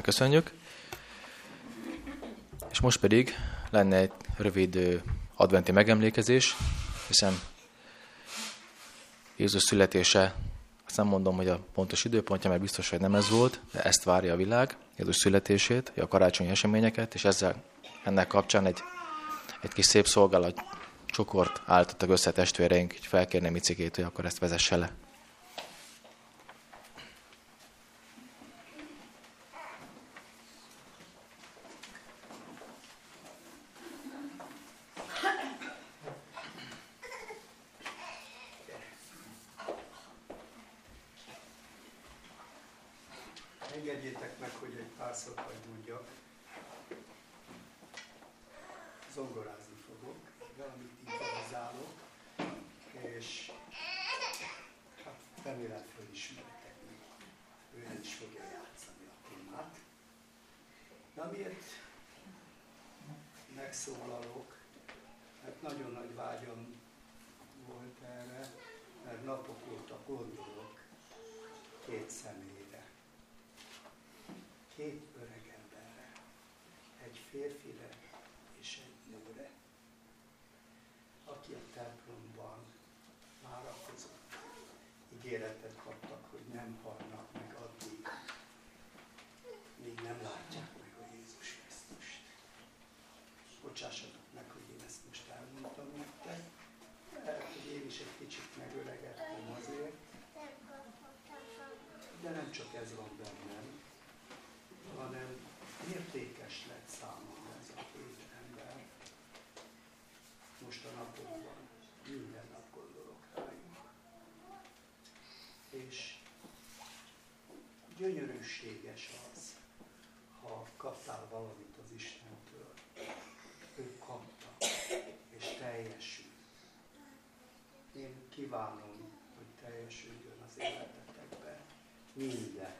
Szépen köszönjük. És most pedig lenne egy rövid adventi megemlékezés, hiszen Jézus születése, azt nem mondom, hogy a pontos időpontja, mert biztos, hogy nem ez volt, de ezt várja a világ, Jézus születését, a karácsonyi eseményeket, és ezzel ennek kapcsán egy, egy kis szép szolgálat csokort álltottak össze testvéreink, így felkérném Micikét, hogy akkor ezt vezesse le. hogy. Zongorázni fogok, valamit improvizálok, és hát remélem fölismertek még. Ő el is fogja játszani a témát. De miért megszólalok, mert nagyon nagy vágyam volt erre, mert napok óta gondolok két személyre. Két nem halnak meg addig, míg nem látják meg a Jézus Krisztust. Bocsássatok meg, hogy én ezt most elmondtam nektek. Lehet, hogy én is egy kicsit megöregettem azért, de nem csak ez van bennem, hanem értékes lett számomra ez a két ember most a napokban, minden nap. Gyönyörűséges az, ha kaptál valamit az Istentől. Ő kapta, és teljesül. Én kívánom, hogy teljesüljön az életetekben minden,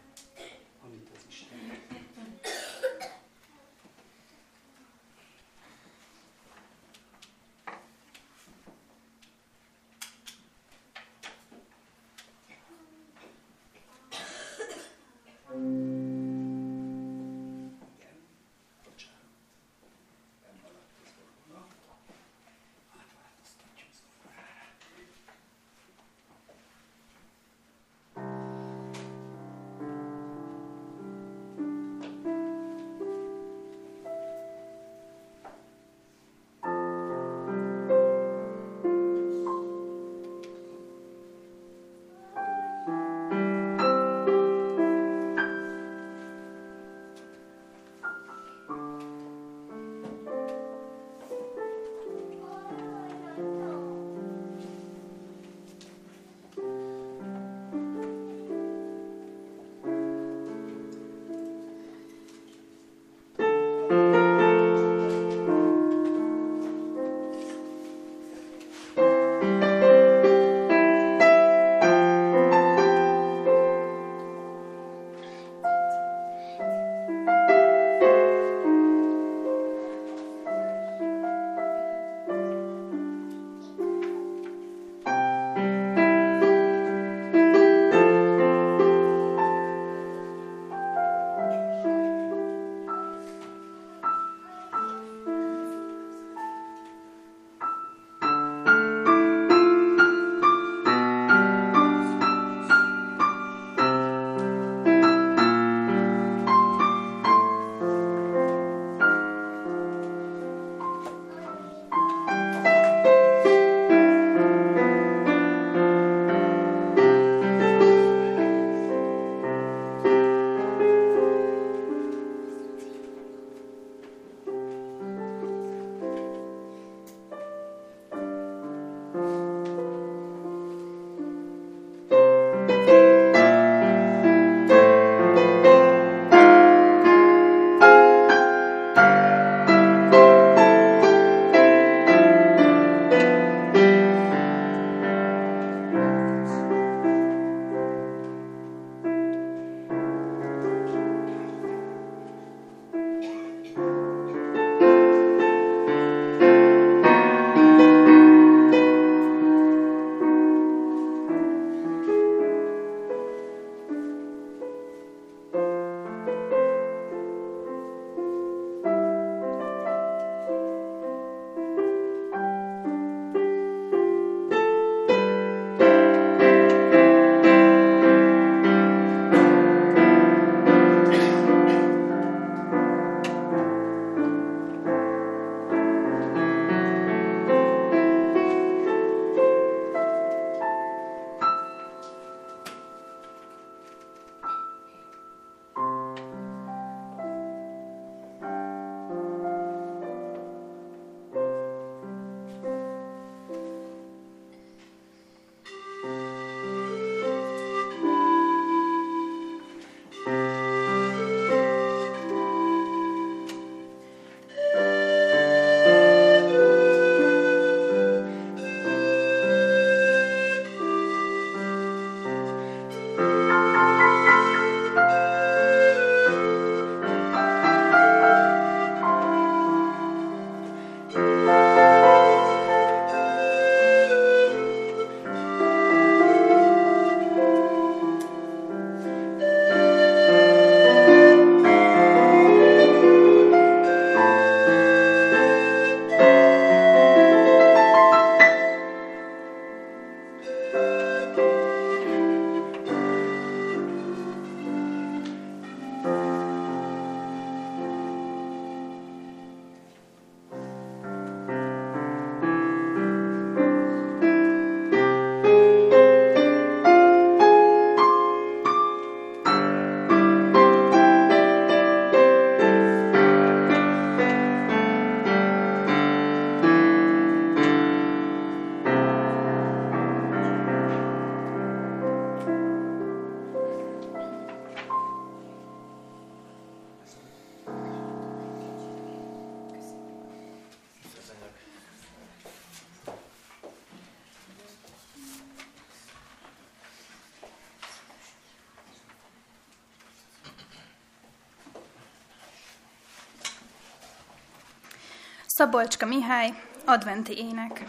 Szabolcska Mihály, adventi ének.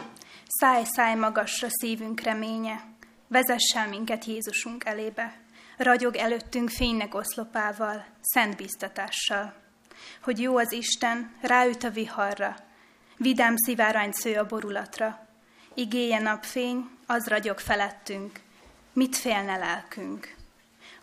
Száj, száj magasra szívünk reménye, vezess el minket Jézusunk elébe. Ragyog előttünk fénynek oszlopával, szent biztatással. Hogy jó az Isten, ráüt a viharra, vidám szivárany sző a borulatra. Igéje napfény, az ragyog felettünk, mit félne lelkünk.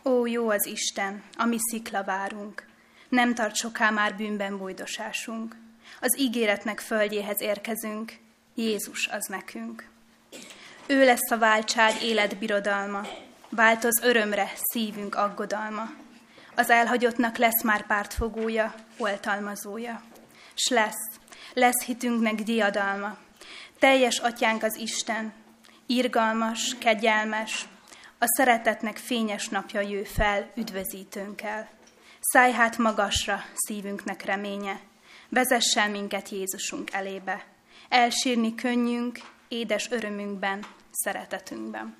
Ó, jó az Isten, ami szikla várunk, nem tart soká már bűnben bújdosásunk. Az ígéretnek földjéhez érkezünk, Jézus az nekünk. Ő lesz a váltság élet birodalma, változ örömre szívünk aggodalma. Az elhagyottnak lesz már pártfogója, oltalmazója. S lesz, lesz hitünknek diadalma. Teljes atyánk az Isten, irgalmas, kegyelmes, a szeretetnek fényes napja jő fel üdvözítőnkkel. Szállj hát magasra szívünknek reménye, vezessen minket Jézusunk elébe. Elsírni könnyünk, édes örömünkben, szeretetünkben.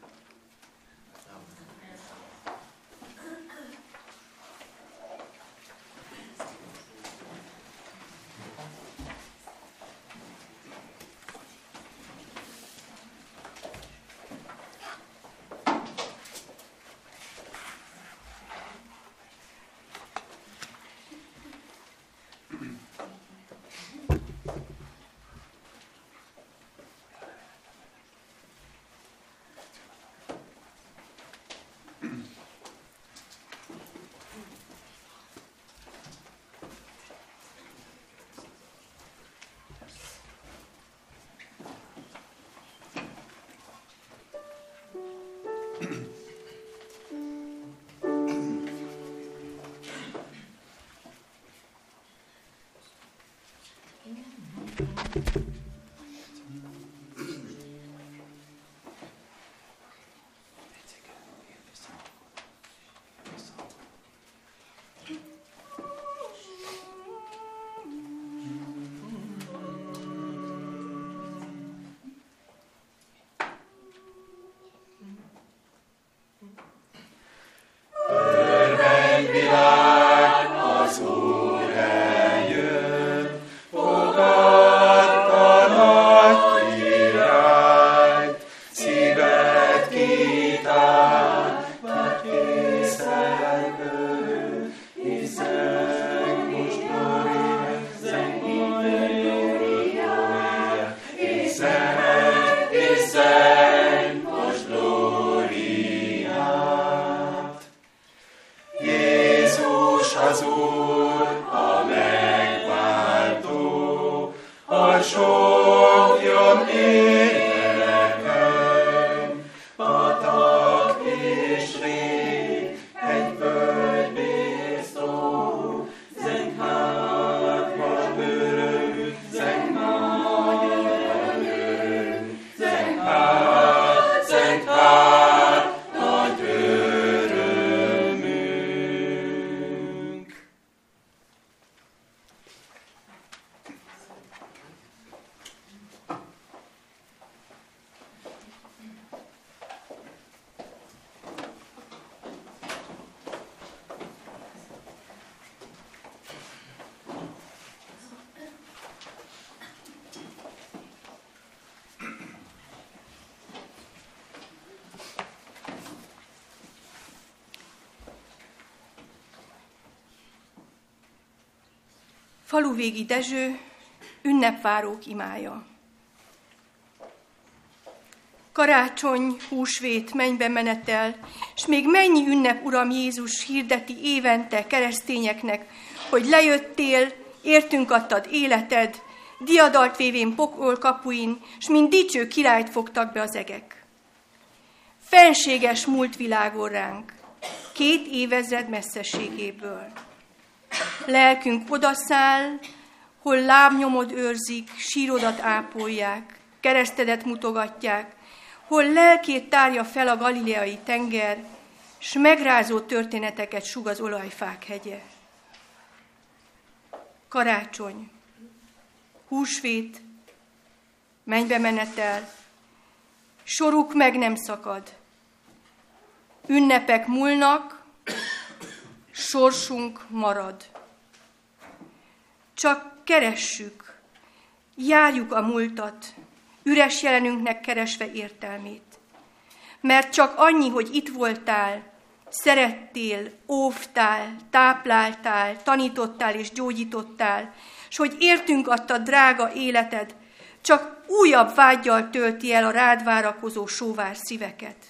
Faluvégi Dezső, ünnepvárók imája. Karácsony, húsvét, mennybe menetel, és még mennyi ünnep, Uram Jézus, hirdeti évente keresztényeknek, hogy lejöttél, értünk adtad életed, diadalt vévén pokol kapuin, s mint dicső királyt fogtak be az egek. Fenséges múlt világon ránk, két évezred messzességéből Lelkünk odaszáll, hol lábnyomod őrzik, sírodat ápolják, keresztedet mutogatják, hol lelkét tárja fel a galileai tenger, s megrázó történeteket sug az olajfák hegye. Karácsony, húsvét, mennybe menetel, soruk meg nem szakad. Ünnepek múlnak, sorsunk marad. Csak keressük, Járjuk a múltat, üres jelenünknek keresve értelmét. Mert csak annyi, hogy itt voltál, szerettél, óvtál, tápláltál, tanítottál és gyógyítottál, és hogy értünk adta drága életed, csak újabb vágyjal tölti el a rád várakozó sóvár szíveket.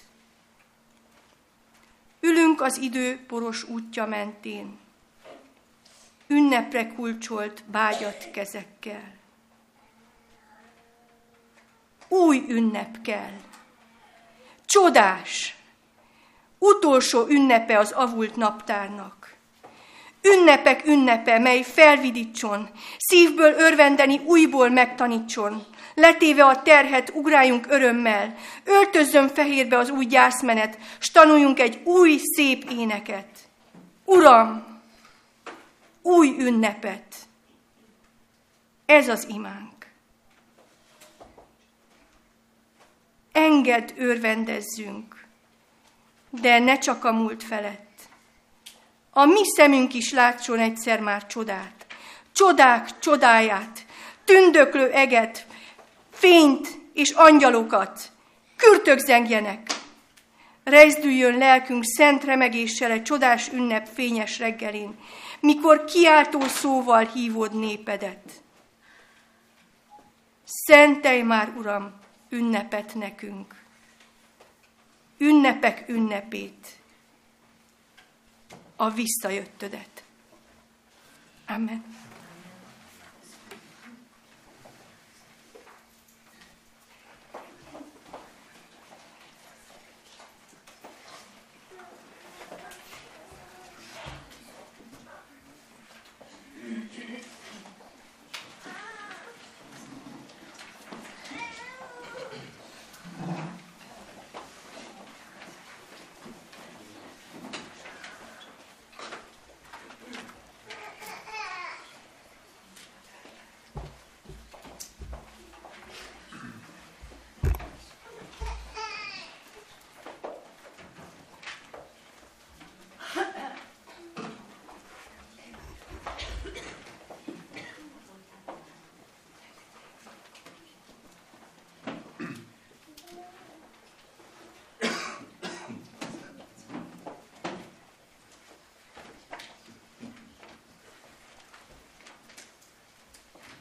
Ülünk az idő poros útja mentén, ünnepre kulcsolt bágyat kezekkel. Új ünnep kell. Csodás! Utolsó ünnepe az avult naptárnak. Ünnepek ünnepe, mely felvidítson, szívből örvendeni újból megtanítson, letéve a terhet, ugráljunk örömmel, öltözzön fehérbe az új gyászmenet, s tanuljunk egy új szép éneket. Uram, új ünnepet. Ez az imánk. Engedd örvendezzünk, de ne csak a múlt felett. A mi szemünk is látson egyszer már csodát, csodák csodáját, tündöklő eget, fényt és angyalokat, kürtök zengjenek. Rezdüljön lelkünk szent remegéssel egy csodás ünnep fényes reggelin, mikor kiáltó szóval hívod népedet. Szentelj már, Uram, ünnepet nekünk, ünnepek ünnepét, a visszajöttödet. Amen.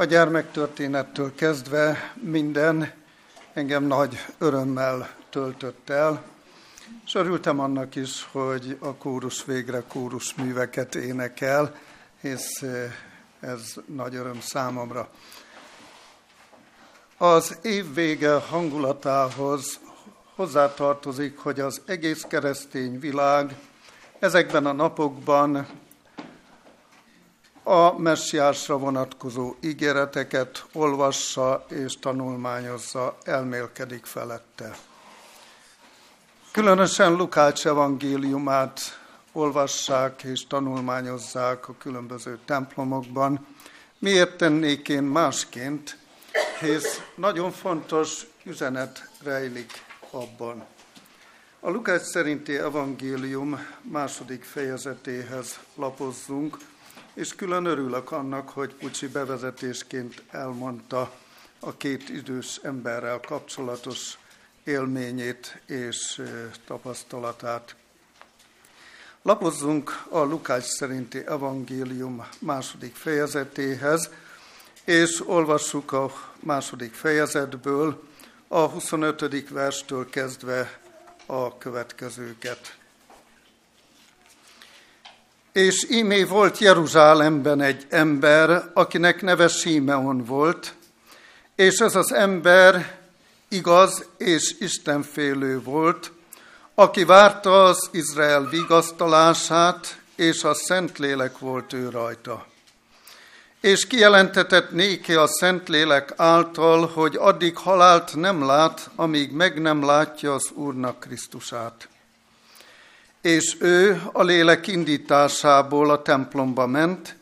A gyermektörténettől kezdve minden engem nagy örömmel töltött el, és örültem annak is, hogy a kórus végre kórus műveket énekel, hisz eh, ez nagy öröm számomra. Az év vége hangulatához hozzátartozik, hogy az egész keresztény világ ezekben a napokban a messiásra vonatkozó ígéreteket olvassa és tanulmányozza, elmélkedik felette. Különösen Lukács evangéliumát olvassák és tanulmányozzák a különböző templomokban. Miért tennék én másként, hisz nagyon fontos üzenet rejlik abban. A Lukács szerinti evangélium második fejezetéhez lapozzunk, és külön örülök annak, hogy Pucsi bevezetésként elmondta a két idős emberrel kapcsolatos élményét és tapasztalatát. Lapozzunk a Lukács szerinti evangélium második fejezetéhez, és olvassuk a második fejezetből a 25. verstől kezdve a következőket. És ímé volt Jeruzsálemben egy ember, akinek neve Símeon volt, és ez az ember igaz és istenfélő volt, aki várta az Izrael vigasztalását, és a Szentlélek volt ő rajta. És kijelentetett néki a Szentlélek által, hogy addig halált nem lát, amíg meg nem látja az Úrnak Krisztusát. És ő a lélek indításából a templomba ment,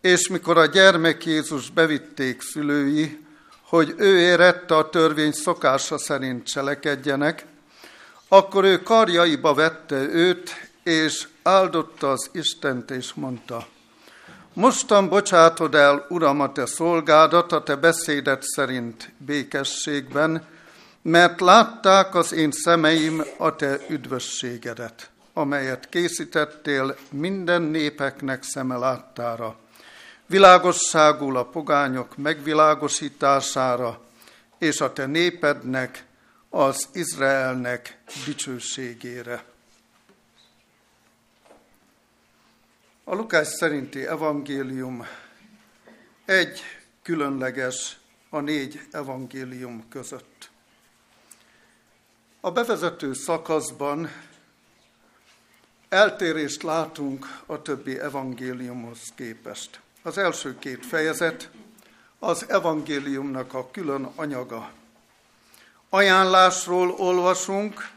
és mikor a gyermek Jézus bevitték szülői, hogy ő érette a törvény szokása szerint cselekedjenek, akkor ő karjaiba vette őt, és áldotta az Istent, és mondta, Mostan bocsátod el, Uram, a te szolgádat, a te beszédet szerint békességben, mert látták az én szemeim a te üdvösségedet, amelyet készítettél minden népeknek szeme láttára világosságul a pogányok megvilágosítására, és a te népednek, az Izraelnek dicsőségére. A Lukás szerinti evangélium egy különleges a négy evangélium között. A bevezető szakaszban eltérést látunk a többi evangéliumhoz képest. Az első két fejezet az evangéliumnak a külön anyaga. Ajánlásról olvasunk,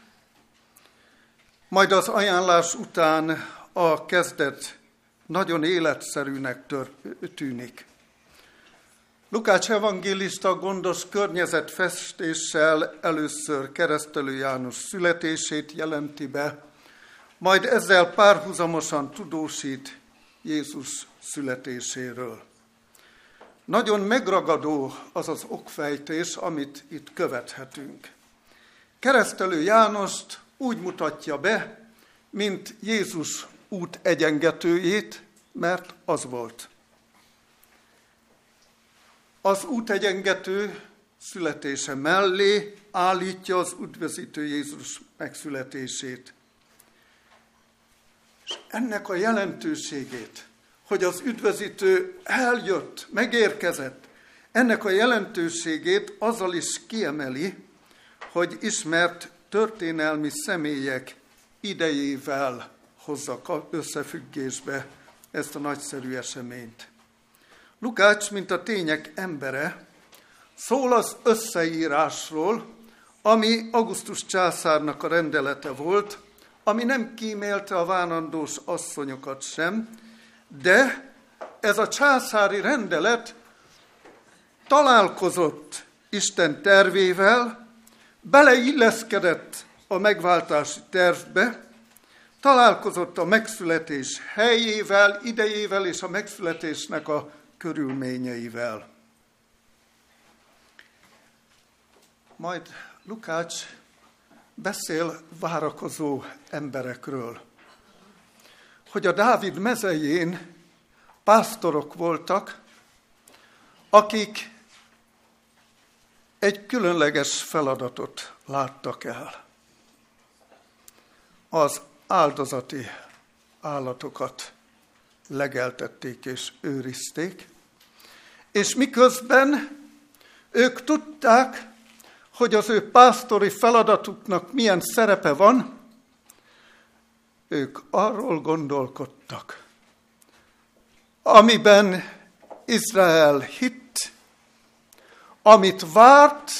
majd az ajánlás után a kezdet nagyon életszerűnek tűnik. Lukács evangélista gondos környezetfestéssel először keresztelő János születését jelenti be, majd ezzel párhuzamosan tudósít Jézus születéséről. Nagyon megragadó az az okfejtés, amit itt követhetünk. Keresztelő Jánost úgy mutatja be, mint Jézus út egyengetőjét, mert az volt. Az út egyengető születése mellé állítja az üdvözítő Jézus megszületését. És ennek a jelentőségét hogy az üdvözítő eljött, megérkezett. Ennek a jelentőségét azzal is kiemeli, hogy ismert történelmi személyek idejével hozza összefüggésbe ezt a nagyszerű eseményt. Lukács, mint a tények embere, szól az összeírásról, ami Augustus császárnak a rendelete volt, ami nem kímélte a vánandós asszonyokat sem, de ez a császári rendelet találkozott Isten tervével, beleilleszkedett a megváltási tervbe, találkozott a megszületés helyével, idejével és a megszületésnek a körülményeivel. Majd Lukács beszél várakozó emberekről hogy a Dávid mezején pásztorok voltak, akik egy különleges feladatot láttak el. Az áldozati állatokat legeltették és őrizték, és miközben ők tudták, hogy az ő pásztori feladatuknak milyen szerepe van, ők arról gondolkodtak, amiben Izrael hitt, amit várt,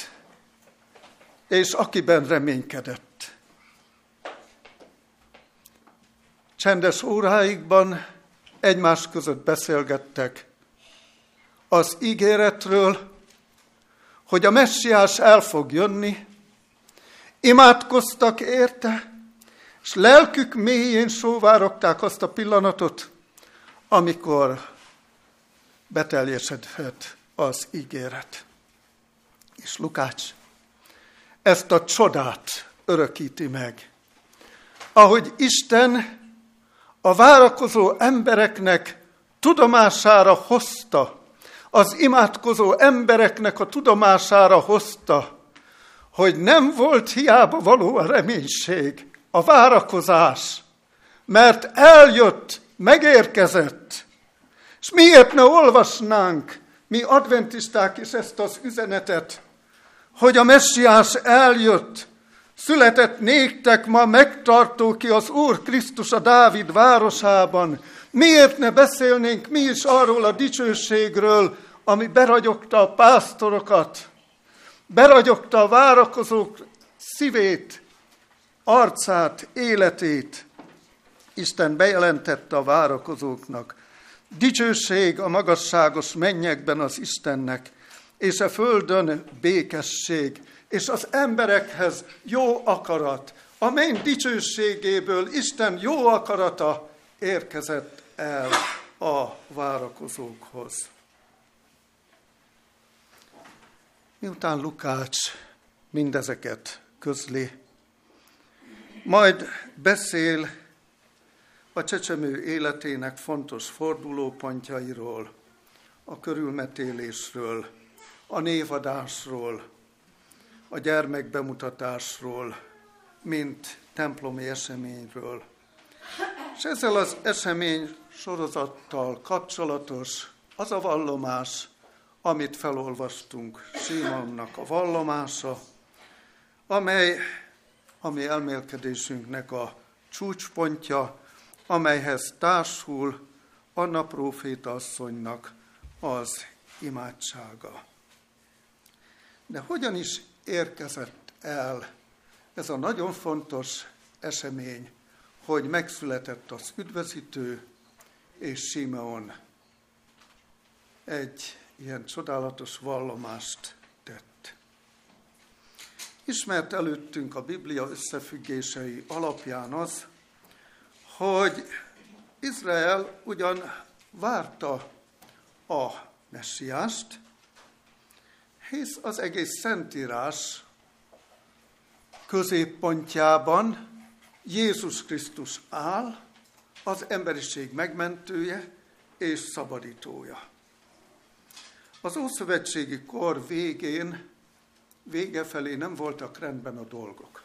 és akiben reménykedett. Csendes óráikban egymás között beszélgettek az ígéretről, hogy a messiás el fog jönni, imádkoztak érte, és lelkük mélyén sóvárogták azt a pillanatot, amikor beteljesedhet az ígéret. És Lukács ezt a csodát örökíti meg. Ahogy Isten a várakozó embereknek tudomására hozta, az imádkozó embereknek a tudomására hozta, hogy nem volt hiába való a reménység, a várakozás, mert eljött, megérkezett. És miért ne olvasnánk mi adventisták is ezt az üzenetet, hogy a messiás eljött, született néktek ma megtartó ki az Úr Krisztus a Dávid városában. Miért ne beszélnénk mi is arról a dicsőségről, ami beragyogta a pásztorokat, beragyogta a várakozók szívét, arcát, életét. Isten bejelentette a várakozóknak. Dicsőség a magasságos mennyekben az Istennek, és a földön békesség, és az emberekhez jó akarat, amely dicsőségéből Isten jó akarata érkezett el a várakozókhoz. Miután Lukács mindezeket közli, majd beszél a csecsemő életének fontos fordulópontjairól, a körülmetélésről, a névadásról, a gyermekbemutatásról, mint templomi eseményről. És ezzel az esemény sorozattal kapcsolatos az a vallomás, amit felolvastunk, Simonnak a vallomása, amely a mi elmélkedésünknek a csúcspontja, amelyhez társul Anna próféta asszonynak az imádsága. De hogyan is érkezett el ez a nagyon fontos esemény, hogy megszületett az üdvözítő, és Simeon egy ilyen csodálatos vallomást tett. Ismert előttünk a Biblia összefüggései alapján az, hogy Izrael ugyan várta a messiást, hisz az egész Szentírás középpontjában Jézus Krisztus áll, az emberiség megmentője és szabadítója. Az Ószövetségi kor végén, vége felé nem voltak rendben a dolgok.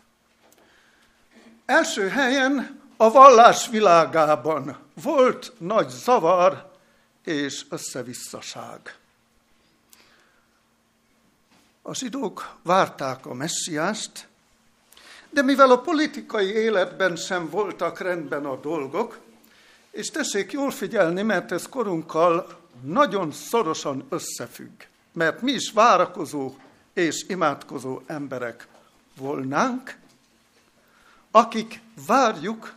Első helyen a vallás világában volt nagy zavar és összevisszaság. A zsidók várták a messiást, de mivel a politikai életben sem voltak rendben a dolgok, és tessék jól figyelni, mert ez korunkkal nagyon szorosan összefügg, mert mi is várakozó és imádkozó emberek volnánk, akik várjuk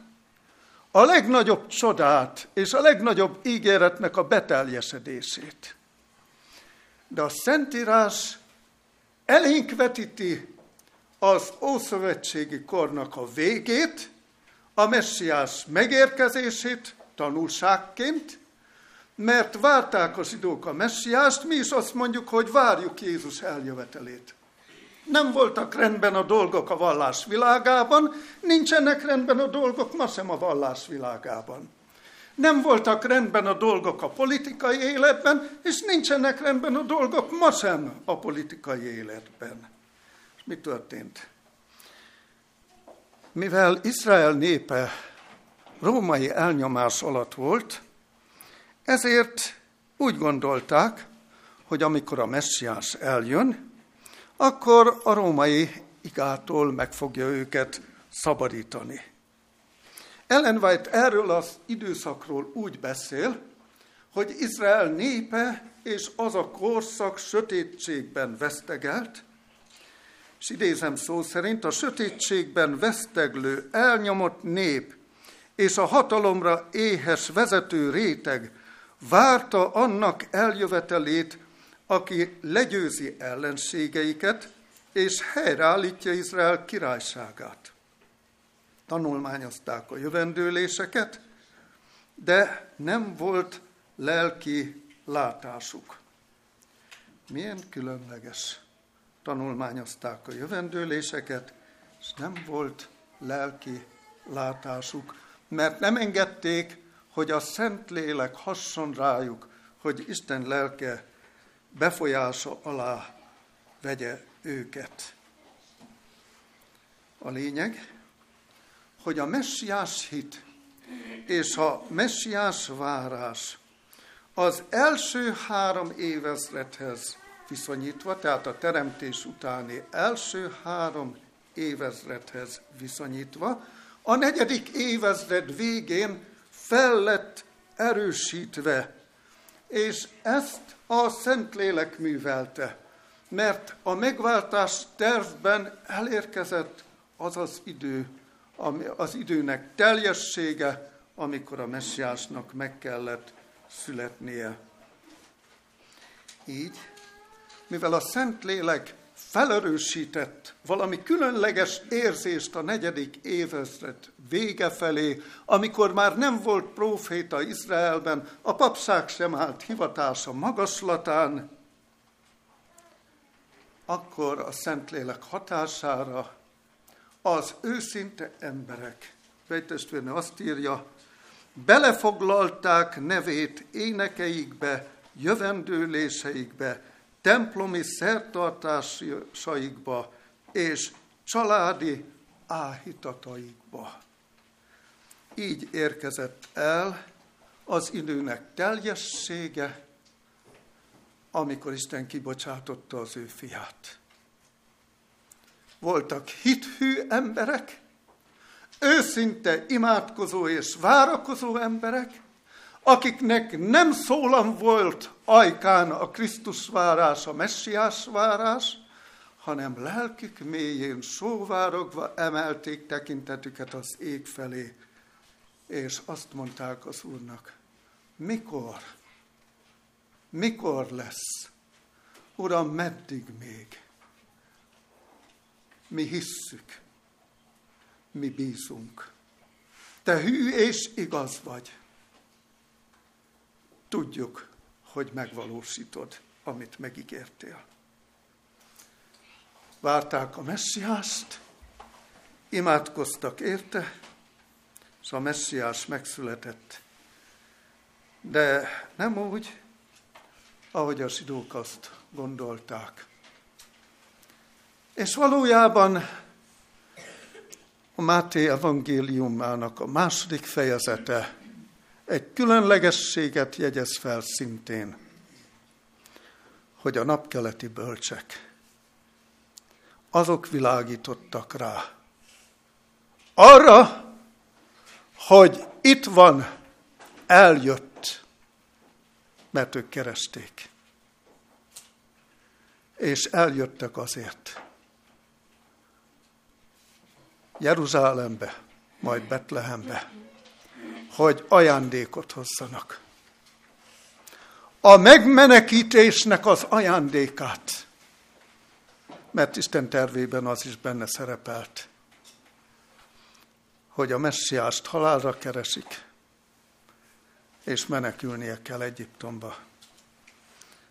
a legnagyobb csodát és a legnagyobb ígéretnek a beteljesedését. De a Szentírás elénk vetíti az Ószövetségi kornak a végét, a messiás megérkezését tanulságként, mert várták a zsidók a messiást, mi is azt mondjuk, hogy várjuk Jézus eljövetelét. Nem voltak rendben a dolgok a vallás világában, nincsenek rendben a dolgok ma sem a vallás világában. Nem voltak rendben a dolgok a politikai életben, és nincsenek rendben a dolgok ma sem a politikai életben. Mi történt? Mivel Izrael népe római elnyomás alatt volt, ezért úgy gondolták, hogy amikor a messiás eljön, akkor a római igától meg fogja őket szabadítani. Ellen White erről az időszakról úgy beszél, hogy Izrael népe és az a korszak sötétségben vesztegelt, és idézem szó szerint, a sötétségben veszteglő, elnyomott nép és a hatalomra éhes vezető réteg várta annak eljövetelét, aki legyőzi ellenségeiket, és helyreállítja Izrael királyságát. Tanulmányozták a jövendőléseket, de nem volt lelki látásuk. Milyen különleges. Tanulmányozták a jövendőléseket, és nem volt lelki látásuk, mert nem engedték, hogy a Szentlélek hasson rájuk, hogy Isten lelke befolyása alá vegye őket. A lényeg, hogy a messiás hit és a messiás várás az első három évezredhez viszonyítva, tehát a teremtés utáni első három évezredhez viszonyítva, a negyedik évezred végén fel lett erősítve, és ezt a Szentlélek művelte, mert a megváltás tervben elérkezett az az idő, az időnek teljessége, amikor a messiásnak meg kellett születnie. Így, mivel a Szentlélek felerősített valami különleges érzést a negyedik évezred vége felé, amikor már nem volt próféta Izraelben, a papság sem állt hivatása magaslatán, akkor a Szentlélek hatására az őszinte emberek, fejtestvérnő azt írja, belefoglalták nevét énekeikbe, jövendőléseikbe, templomi szertartásaikba és családi áhítataikba. Így érkezett el az időnek teljessége, amikor Isten kibocsátotta az ő fiát. Voltak hithű emberek, őszinte imádkozó és várakozó emberek, akiknek nem szólam volt ajkán a Krisztus várás, a messiás várás, hanem lelkük mélyén sóvárogva emelték tekintetüket az ég felé, és azt mondták az Úrnak, mikor, mikor lesz? Uram, meddig még? Mi hisszük, mi bízunk. Te hű és igaz vagy. Tudjuk, hogy megvalósítod, amit megígértél. Várták a messiást, imádkoztak érte, és a messiás megszületett. De nem úgy, ahogy a zsidók azt gondolták. És valójában a Máté evangéliumának a második fejezete egy különlegességet jegyez fel szintén, hogy a napkeleti bölcsek, azok világítottak rá. Arra, hogy itt van, eljött, mert ők keresték. És eljöttek azért. Jeruzsálembe, majd Betlehembe hogy ajándékot hozzanak. A megmenekítésnek az ajándékát, mert Isten tervében az is benne szerepelt, hogy a messiást halálra keresik, és menekülnie kell Egyiptomba.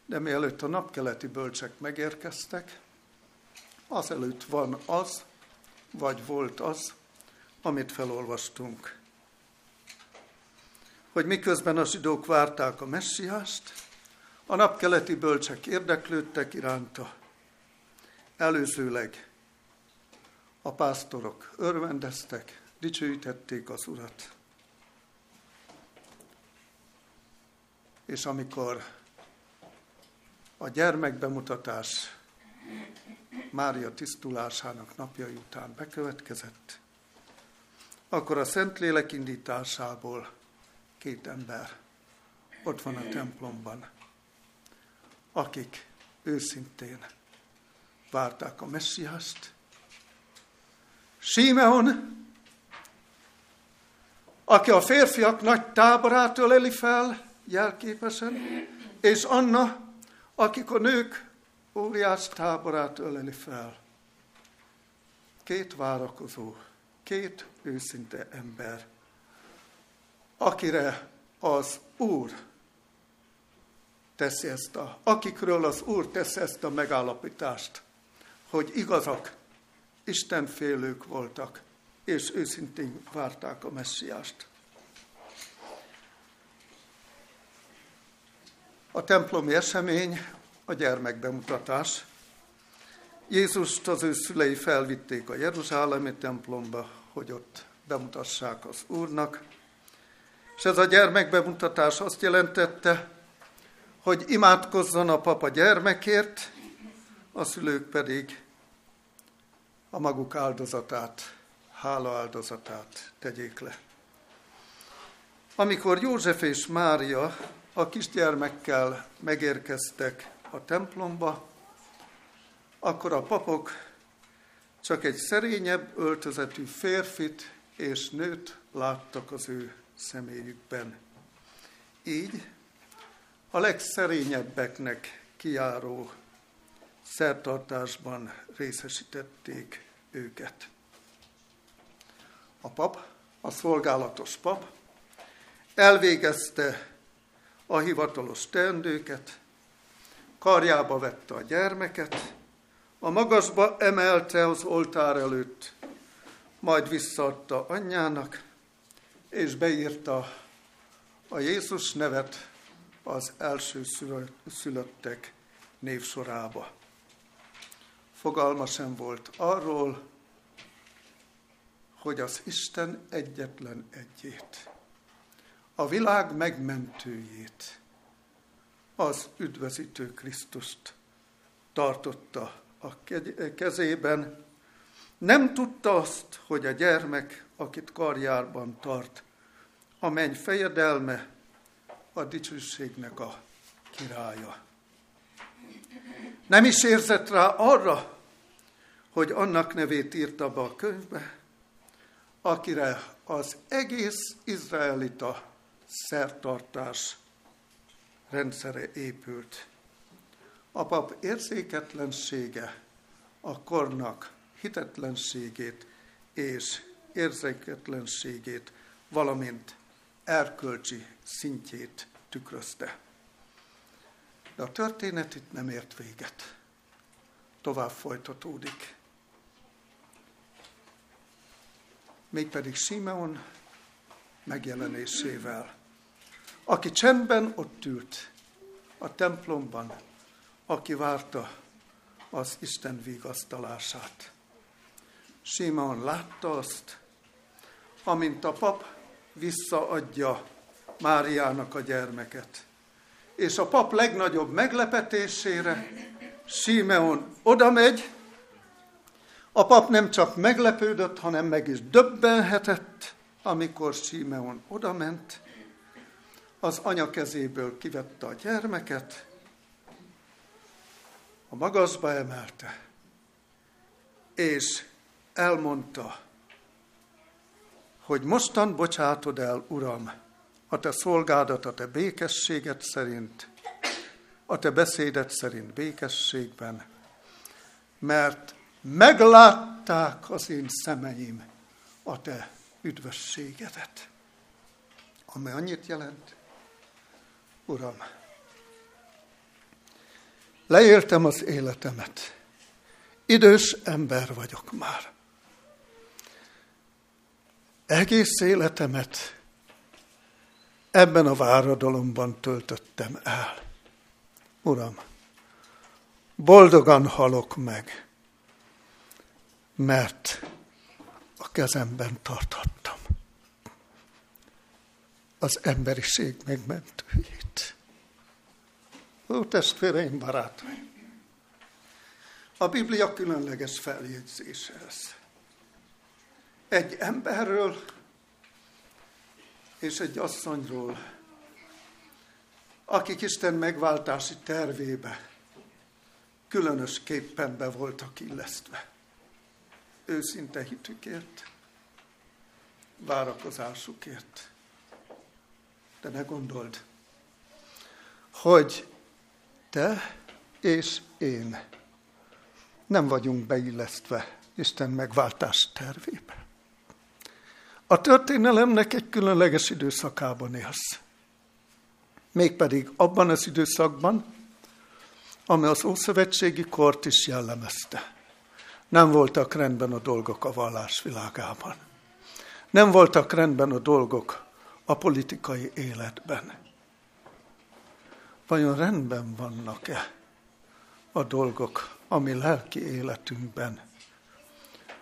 De mielőtt a napkeleti bölcsek megérkeztek, azelőtt van az, vagy volt az, amit felolvastunk hogy miközben a zsidók várták a messiást, a napkeleti bölcsek érdeklődtek iránta. Előzőleg a pásztorok örvendeztek, dicsőítették az Urat. És amikor a gyermekbemutatás Mária tisztulásának napjai után bekövetkezett, akkor a Szentlélek indításából két ember ott van a templomban, akik őszintén várták a messiást. Símeon, aki a férfiak nagy táborát öleli fel jelképesen, és Anna, akik a nők óriás táborát öleli fel. Két várakozó, két őszinte ember, akire az Úr teszi ezt a, akikről az Úr teszi ezt a megállapítást, hogy igazak, Isten félők voltak, és őszintén várták a messiást. A templomi esemény, a gyermekbemutatás. Jézust az ő szülei felvitték a Jeruzsálemi templomba, hogy ott bemutassák az Úrnak. És ez a gyermekbemutatás azt jelentette, hogy imádkozzon a papa gyermekért, a szülők pedig a maguk áldozatát, hála áldozatát tegyék le. Amikor József és Mária a kisgyermekkel megérkeztek a templomba, akkor a papok csak egy szerényebb öltözetű férfit és nőt láttak az ő személyükben. Így a legszerényebbeknek kiáró szertartásban részesítették őket. A pap, a szolgálatos pap elvégezte a hivatalos teendőket, karjába vette a gyermeket, a magasba emelte az oltár előtt, majd visszaadta anyjának, és beírta a Jézus nevet az első szülöttek névsorába. Fogalma sem volt arról, hogy az Isten egyetlen egyét, a világ megmentőjét, az üdvözítő Krisztust tartotta a kezében, nem tudta azt, hogy a gyermek, akit karjárban tart, a menny fejedelme, a dicsőségnek a királya. Nem is érzett rá arra, hogy annak nevét írta be a könyvbe, akire az egész izraelita szertartás rendszere épült. A pap érzéketlensége a kornak hitetlenségét és érzéketlenségét, valamint erkölcsi szintjét tükrözte. De a történet itt nem ért véget. Tovább folytatódik. Mégpedig Simeon megjelenésével, aki csendben ott ült a templomban, aki várta az Isten vigasztalását. Simon látta azt, amint a pap visszaadja Máriának a gyermeket. És a pap legnagyobb meglepetésére Simeon oda megy, a pap nem csak meglepődött, hanem meg is döbbenhetett, amikor Simeon odament, az anya kezéből kivette a gyermeket, a magasba emelte, és elmondta, hogy mostan bocsátod el, Uram, a te szolgádat a te békességet szerint, a te beszédet szerint békességben, mert meglátták az én szemeim a te üdvösségedet. Ami annyit jelent, Uram, leéltem az életemet, idős ember vagyok már. Egész életemet ebben a váradalomban töltöttem el. Uram, boldogan halok meg, mert a kezemben tartottam az emberiség megmentőjét. Ó, testvéreim, barátaim! A Biblia különleges feljegyzés ez. Egy emberről és egy asszonyról, akik Isten megváltási tervébe különösképpen be voltak illesztve. Őszinte hitükért, várakozásukért. De ne gondold, hogy te és én nem vagyunk beillesztve Isten megváltás tervébe. A történelemnek egy különleges időszakában élsz. Mégpedig abban az időszakban, ami az Ószövetségi kort is jellemezte. Nem voltak rendben a dolgok a vallás világában. Nem voltak rendben a dolgok a politikai életben. Vajon rendben vannak-e a dolgok a mi lelki életünkben,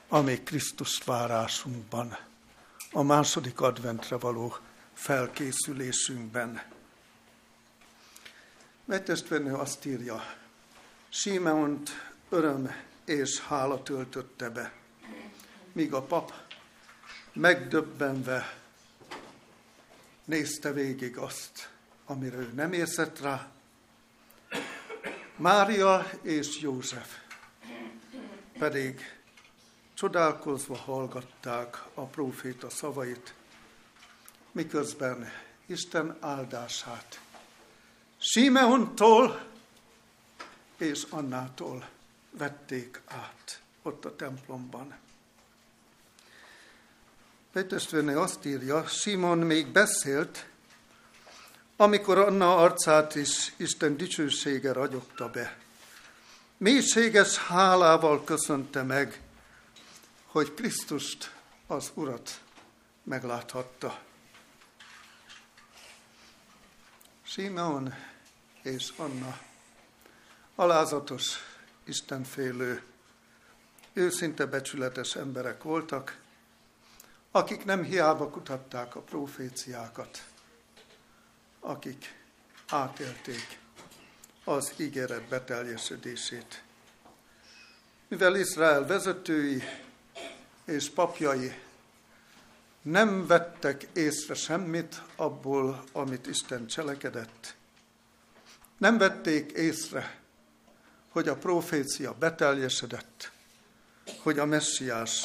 ami Krisztus várásunkban, a második adventre való felkészülésünkben? Megtestvérnő azt írja, Simeont öröm és hála töltötte be, míg a pap megdöbbenve nézte végig azt, amire ő nem érzett rá. Mária és József pedig csodálkozva hallgatták a próféta szavait, miközben Isten áldását Simeontól és Annától vették át ott a templomban. Testvérnő azt írja, Simon még beszélt, amikor Anna arcát is Isten dicsősége ragyogta be. Mélységes hálával köszönte meg, hogy Krisztust, az Urat megláthatta. Simeon és Anna alázatos, istenfélő, őszinte becsületes emberek voltak, akik nem hiába kutatták a proféciákat, akik átélték az ígéret beteljesedését. Mivel Izrael vezetői és papjai. Nem vettek észre semmit abból, amit Isten cselekedett, nem vették észre, hogy a profécia beteljesedett, hogy a messiás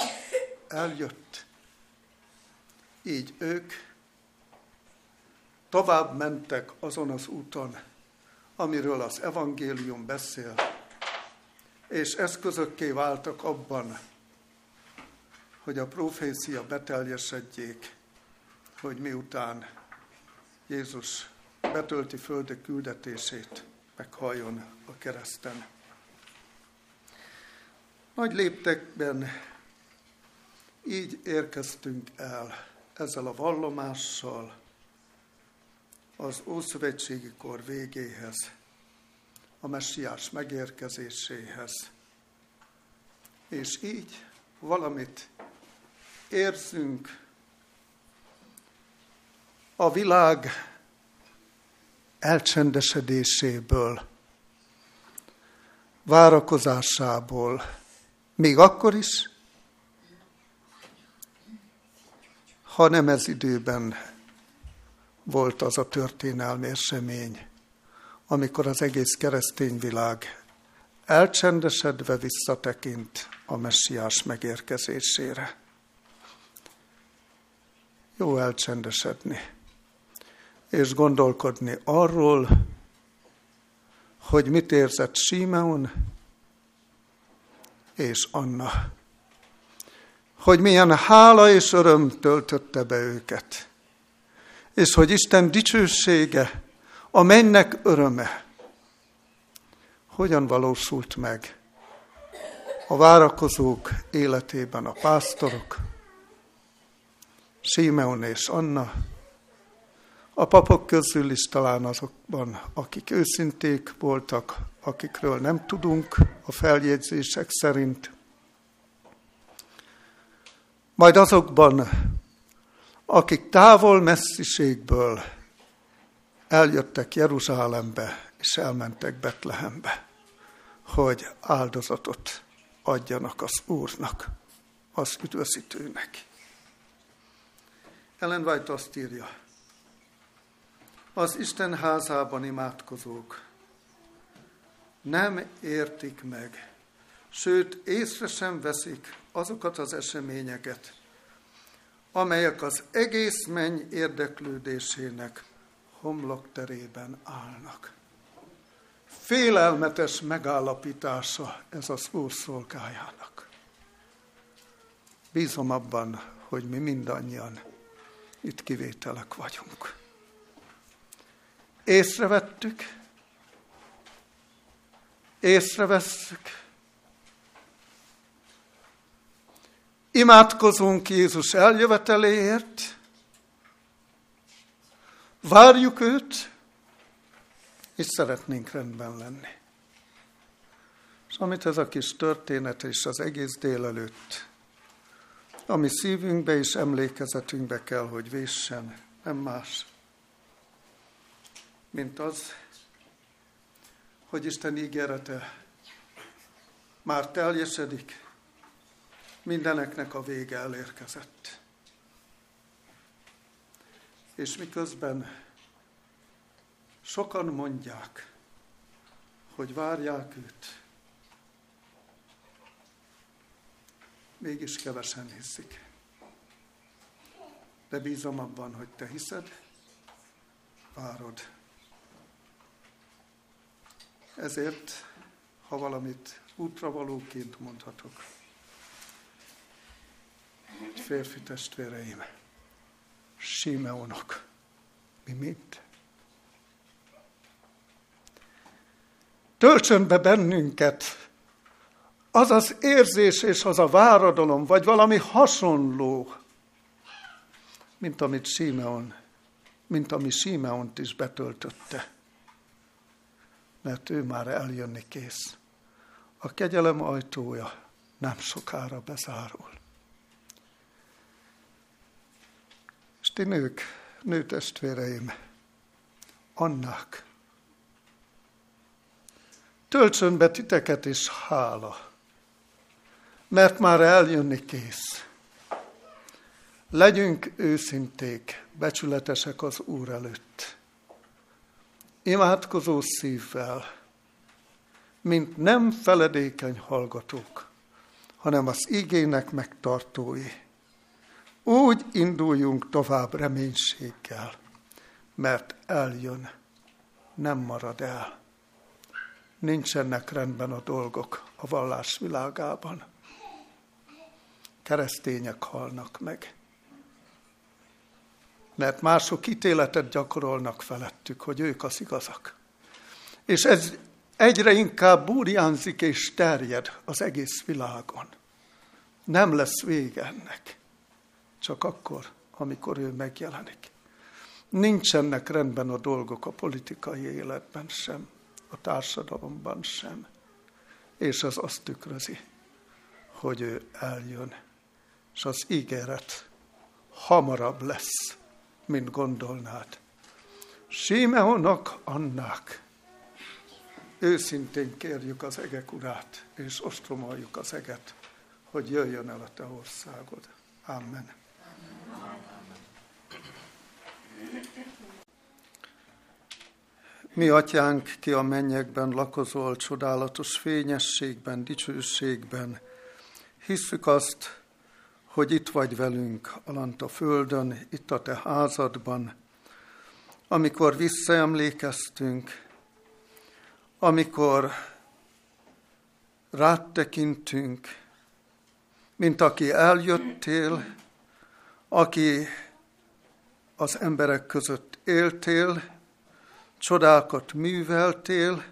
eljött, így ők tovább mentek azon az úton, amiről az evangélium beszél, és eszközökké váltak abban, hogy a profécia beteljesedjék, hogy miután Jézus betölti földek küldetését, meghalljon a kereszten. Nagy léptekben így érkeztünk el ezzel a vallomással az Ószövetségi kor végéhez, a messiás megérkezéséhez. És így valamit érzünk a világ elcsendesedéséből, várakozásából, még akkor is, ha nem ez időben volt az a történelmi esemény, amikor az egész keresztény világ elcsendesedve visszatekint a messiás megérkezésére. Jó elcsendesedni, és gondolkodni arról, hogy mit érzett Simeon és Anna. Hogy milyen hála és öröm töltötte be őket, és hogy Isten dicsősége, a mennek öröme, hogyan valósult meg a várakozók életében a pásztorok, Simeon és Anna, A papok közül is talán azokban, akik őszinték voltak, akikről nem tudunk a feljegyzések szerint. Majd azokban, akik távol messziségből eljöttek Jeruzsálembe, és elmentek Betlehembe, hogy áldozatot adjanak az Úrnak, az üdvözítőnek. Ellen White azt írja, az Isten házában imádkozók nem értik meg, sőt észre sem veszik azokat az eseményeket, amelyek az egész menny érdeklődésének homlokterében állnak. Félelmetes megállapítása ez az Úr szolgájának. Bízom abban, hogy mi mindannyian itt kivételek vagyunk. Észrevettük, észrevesszük, imádkozunk Jézus eljöveteléért, várjuk őt, és szeretnénk rendben lenni. És amit ez a kis történet és az egész délelőtt, ami szívünkbe és emlékezetünkbe kell, hogy véssen, nem más, mint az, hogy Isten ígérete már teljesedik, mindeneknek a vége elérkezett. És miközben sokan mondják, hogy várják őt, mégis kevesen hiszik. De bízom abban, hogy te hiszed, várod. Ezért, ha valamit útravalóként mondhatok, férfi testvéreim, Simeonok, mi mind. Töltsön be bennünket az az érzés és az a váradalom, vagy valami hasonló, mint amit Simeon, mint ami Simeont is betöltötte. Mert ő már eljönni kész. A kegyelem ajtója nem sokára bezárul. És ti nők, nőtestvéreim, annak, töltsön be titeket is hála, mert már eljönni kész. Legyünk őszinték, becsületesek az Úr előtt. Imádkozó szívvel, mint nem feledékeny hallgatók, hanem az igének megtartói. Úgy induljunk tovább reménységgel, mert eljön, nem marad el. Nincsenek rendben a dolgok a vallás világában keresztények halnak meg. Mert mások ítéletet gyakorolnak felettük, hogy ők az igazak. És ez egyre inkább burjánzik és terjed az egész világon. Nem lesz vége ennek. Csak akkor, amikor ő megjelenik. Nincsenek rendben a dolgok a politikai életben sem, a társadalomban sem. És az azt tükrözi, hogy ő eljön és az ígéret hamarabb lesz, mint gondolnád. Simeonnak annak őszintén kérjük az egek urát, és ostromoljuk az eget, hogy jöjjön el a te országod. Amen. Mi atyánk, ki a mennyekben lakozol, csodálatos fényességben, dicsőségben, hisszük azt, hogy itt vagy velünk alant a földön, itt a te házadban, amikor visszaemlékeztünk, amikor rád tekintünk, mint aki eljöttél, aki az emberek között éltél, csodákat műveltél,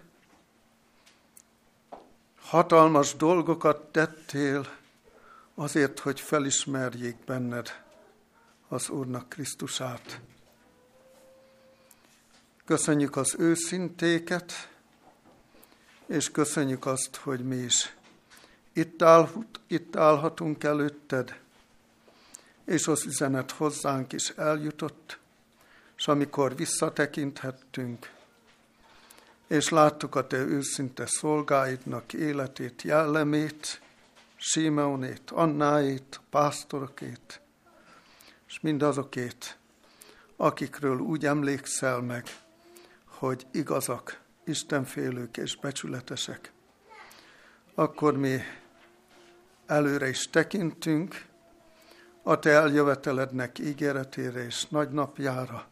hatalmas dolgokat tettél, azért, hogy felismerjék benned az Úrnak Krisztusát. Köszönjük az őszintéket, és köszönjük azt, hogy mi is itt, áll, itt állhatunk előtted, és az üzenet hozzánk is eljutott, és amikor visszatekinthettünk, és láttuk a te őszinte szolgáidnak életét, jellemét, Simeonét, Annáét, pásztorokét, és mindazokét, akikről úgy emlékszel meg, hogy igazak, istenfélők és becsületesek, akkor mi előre is tekintünk a te eljövetelednek ígéretére és nagy napjára,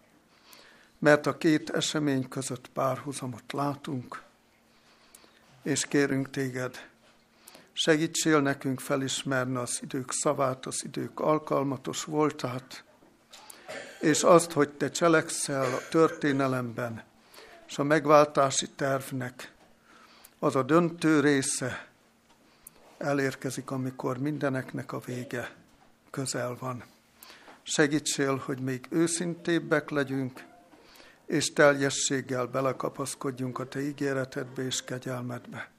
mert a két esemény között párhuzamot látunk, és kérünk téged, segítsél nekünk felismerni az idők szavát, az idők alkalmatos voltát, és azt, hogy te cselekszel a történelemben, és a megváltási tervnek az a döntő része elérkezik, amikor mindeneknek a vége közel van. Segítsél, hogy még őszintébbek legyünk, és teljességgel belekapaszkodjunk a Te ígéretedbe és kegyelmedbe.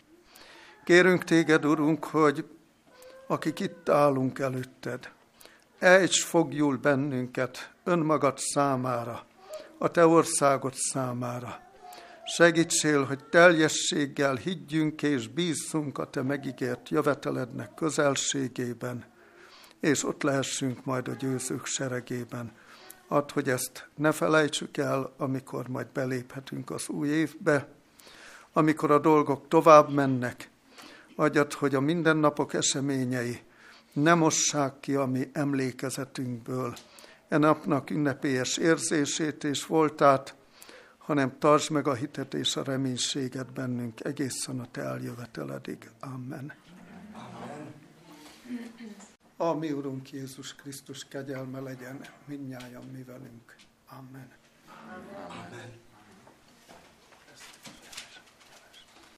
Kérünk Téged, Urunk, hogy akik itt állunk előtted, ejts fogjul bennünket önmagad számára, a Te országod számára. Segítsél, hogy teljességgel higgyünk és bízzunk a Te megígért jövetelednek közelségében, és ott lehessünk majd a győzők seregében. Add, hogy ezt ne felejtsük el, amikor majd beléphetünk az új évbe, amikor a dolgok tovább mennek. Adjad, hogy a mindennapok eseményei ne mossák ki a mi emlékezetünkből e napnak ünnepélyes érzését és voltát, hanem tartsd meg a hitet és a reménységet bennünk egészen a Te eljöveteledig. Amen. Amen. A mi Urunk Jézus Krisztus kegyelme legyen mindnyájan mi velünk. Amen. Amen.